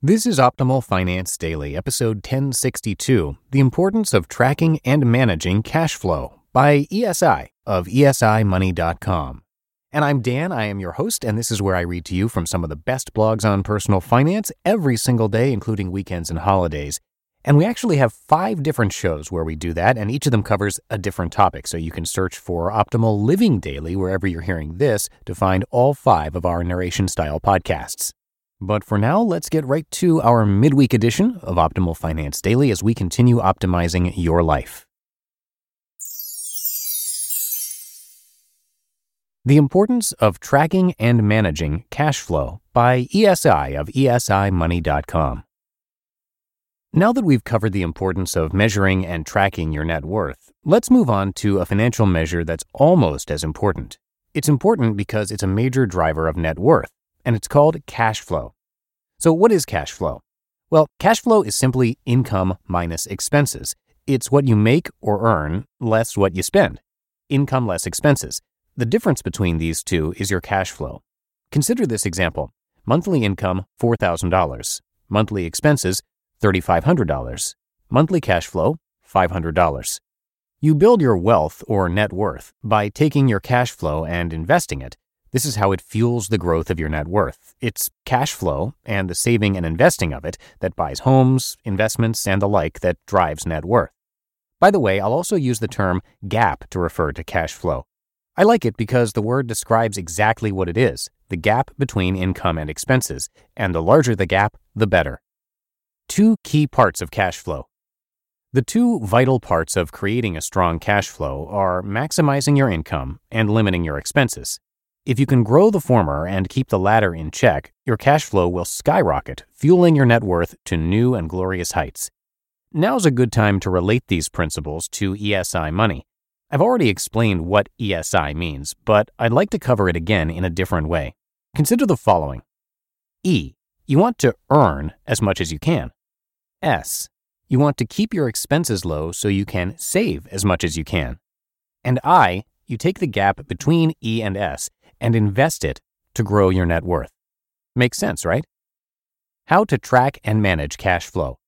This is Optimal Finance Daily, episode 1062 The Importance of Tracking and Managing Cash Flow by ESI of esimoney.com. And I'm Dan, I am your host, and this is where I read to you from some of the best blogs on personal finance every single day, including weekends and holidays. And we actually have five different shows where we do that, and each of them covers a different topic. So you can search for Optimal Living Daily wherever you're hearing this to find all five of our narration style podcasts. But for now, let's get right to our midweek edition of Optimal Finance Daily as we continue optimizing your life. The Importance of Tracking and Managing Cash Flow by ESI of esimoney.com. Now that we've covered the importance of measuring and tracking your net worth, let's move on to a financial measure that's almost as important. It's important because it's a major driver of net worth and it's called cash flow. So, what is cash flow? Well, cash flow is simply income minus expenses. It's what you make or earn less what you spend. Income less expenses. The difference between these two is your cash flow. Consider this example monthly income $4,000, monthly expenses $3,500, monthly cash flow $500. You build your wealth or net worth by taking your cash flow and investing it this is how it fuels the growth of your net worth. It's cash flow and the saving and investing of it that buys homes, investments, and the like that drives net worth. By the way, I'll also use the term gap to refer to cash flow. I like it because the word describes exactly what it is the gap between income and expenses, and the larger the gap, the better. Two key parts of cash flow. The two vital parts of creating a strong cash flow are maximizing your income and limiting your expenses. If you can grow the former and keep the latter in check, your cash flow will skyrocket, fueling your net worth to new and glorious heights. Now's a good time to relate these principles to ESI money. I've already explained what ESI means, but I'd like to cover it again in a different way. Consider the following E. You want to earn as much as you can. S. You want to keep your expenses low so you can save as much as you can. And I. You take the gap between E and S and invest it to grow your net worth. Makes sense, right? How to track and manage cash flow.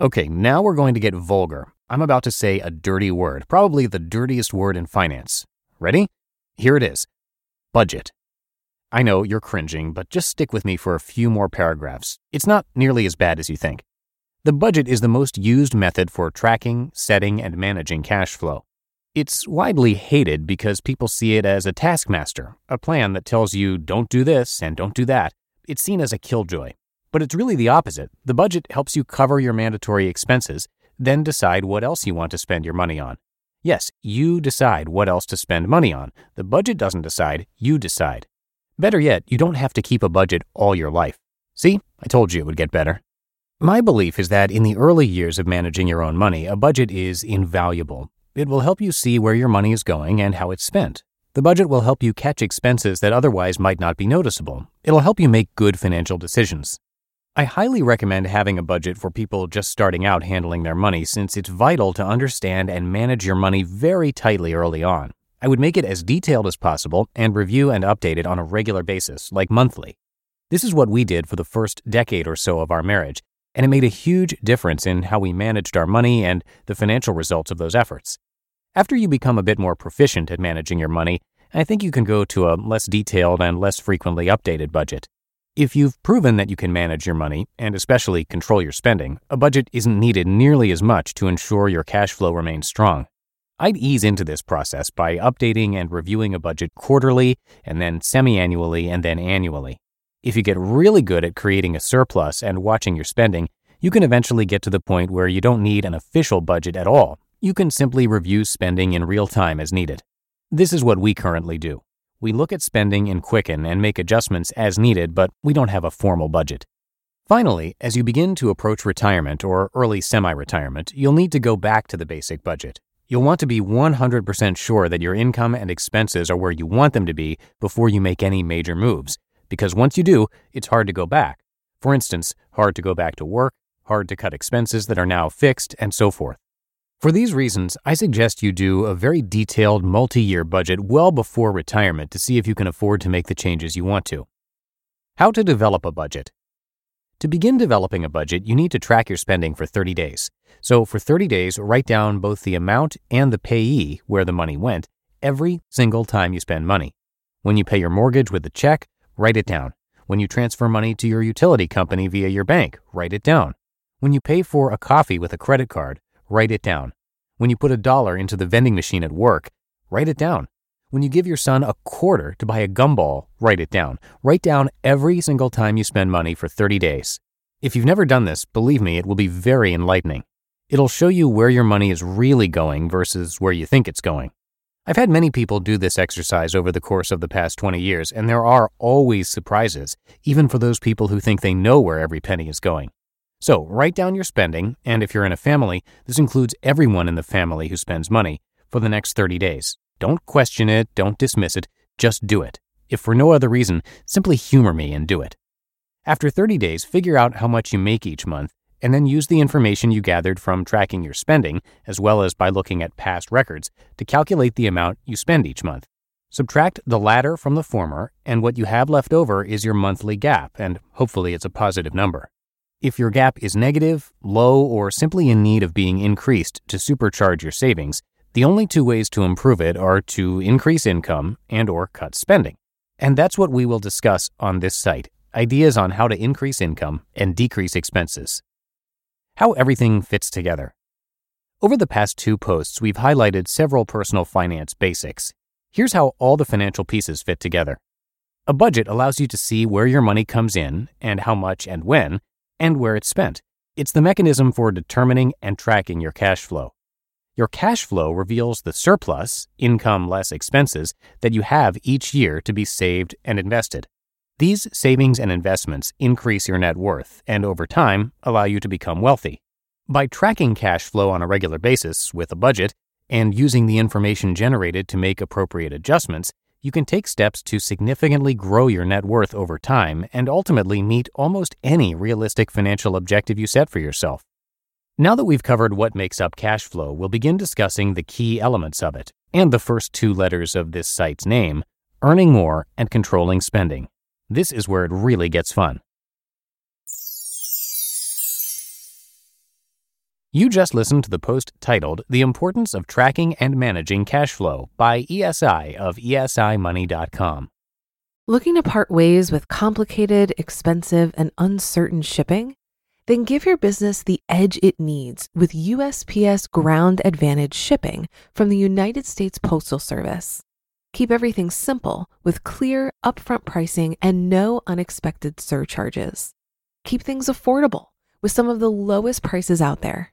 Okay, now we're going to get vulgar. I'm about to say a dirty word, probably the dirtiest word in finance. Ready? Here it is budget. I know you're cringing, but just stick with me for a few more paragraphs. It's not nearly as bad as you think. The budget is the most used method for tracking, setting, and managing cash flow. It's widely hated because people see it as a taskmaster, a plan that tells you don't do this and don't do that. It's seen as a killjoy. But it's really the opposite. The budget helps you cover your mandatory expenses, then decide what else you want to spend your money on. Yes, you decide what else to spend money on. The budget doesn't decide, you decide. Better yet, you don't have to keep a budget all your life. See, I told you it would get better. My belief is that in the early years of managing your own money, a budget is invaluable. It will help you see where your money is going and how it's spent. The budget will help you catch expenses that otherwise might not be noticeable. It'll help you make good financial decisions. I highly recommend having a budget for people just starting out handling their money since it's vital to understand and manage your money very tightly early on. I would make it as detailed as possible and review and update it on a regular basis, like monthly. This is what we did for the first decade or so of our marriage, and it made a huge difference in how we managed our money and the financial results of those efforts. After you become a bit more proficient at managing your money, I think you can go to a less detailed and less frequently updated budget. If you've proven that you can manage your money, and especially control your spending, a budget isn't needed nearly as much to ensure your cash flow remains strong. I'd ease into this process by updating and reviewing a budget quarterly, and then semi annually, and then annually. If you get really good at creating a surplus and watching your spending, you can eventually get to the point where you don't need an official budget at all. You can simply review spending in real time as needed. This is what we currently do. We look at spending in Quicken and make adjustments as needed, but we don't have a formal budget. Finally, as you begin to approach retirement or early semi retirement, you'll need to go back to the basic budget. You'll want to be 100% sure that your income and expenses are where you want them to be before you make any major moves, because once you do, it's hard to go back. For instance, hard to go back to work, hard to cut expenses that are now fixed, and so forth. For these reasons, I suggest you do a very detailed multi year budget well before retirement to see if you can afford to make the changes you want to. How to develop a budget. To begin developing a budget, you need to track your spending for 30 days. So, for 30 days, write down both the amount and the payee, where the money went, every single time you spend money. When you pay your mortgage with a check, write it down. When you transfer money to your utility company via your bank, write it down. When you pay for a coffee with a credit card, write it down. When you put a dollar into the vending machine at work, write it down. When you give your son a quarter to buy a gumball, write it down. Write down every single time you spend money for 30 days. If you've never done this, believe me, it will be very enlightening. It'll show you where your money is really going versus where you think it's going. I've had many people do this exercise over the course of the past 20 years, and there are always surprises, even for those people who think they know where every penny is going. So, write down your spending, and if you're in a family, this includes everyone in the family who spends money, for the next 30 days. Don't question it, don't dismiss it, just do it. If for no other reason, simply humor me and do it. After 30 days, figure out how much you make each month, and then use the information you gathered from tracking your spending, as well as by looking at past records, to calculate the amount you spend each month. Subtract the latter from the former, and what you have left over is your monthly gap, and hopefully it's a positive number. If your gap is negative, low, or simply in need of being increased to supercharge your savings, the only two ways to improve it are to increase income and or cut spending. And that's what we will discuss on this site, ideas on how to increase income and decrease expenses. How everything fits together. Over the past two posts, we've highlighted several personal finance basics. Here's how all the financial pieces fit together. A budget allows you to see where your money comes in and how much and when, and where it's spent. It's the mechanism for determining and tracking your cash flow. Your cash flow reveals the surplus, income less expenses, that you have each year to be saved and invested. These savings and investments increase your net worth and over time allow you to become wealthy. By tracking cash flow on a regular basis with a budget and using the information generated to make appropriate adjustments, you can take steps to significantly grow your net worth over time and ultimately meet almost any realistic financial objective you set for yourself. Now that we've covered what makes up cash flow, we'll begin discussing the key elements of it and the first two letters of this site's name earning more and controlling spending. This is where it really gets fun. You just listened to the post titled The Importance of Tracking and Managing Cash Flow by ESI of esimoney.com. Looking to part ways with complicated, expensive, and uncertain shipping? Then give your business the edge it needs with USPS Ground Advantage shipping from the United States Postal Service. Keep everything simple with clear, upfront pricing and no unexpected surcharges. Keep things affordable with some of the lowest prices out there.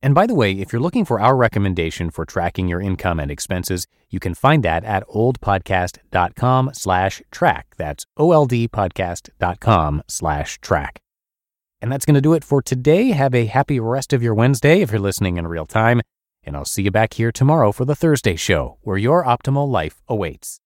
And by the way, if you're looking for our recommendation for tracking your income and expenses, you can find that at oldpodcast.com slash track. That's oldpodcast.com slash track. And that's going to do it for today. Have a happy rest of your Wednesday if you're listening in real time. And I'll see you back here tomorrow for the Thursday show, where your optimal life awaits.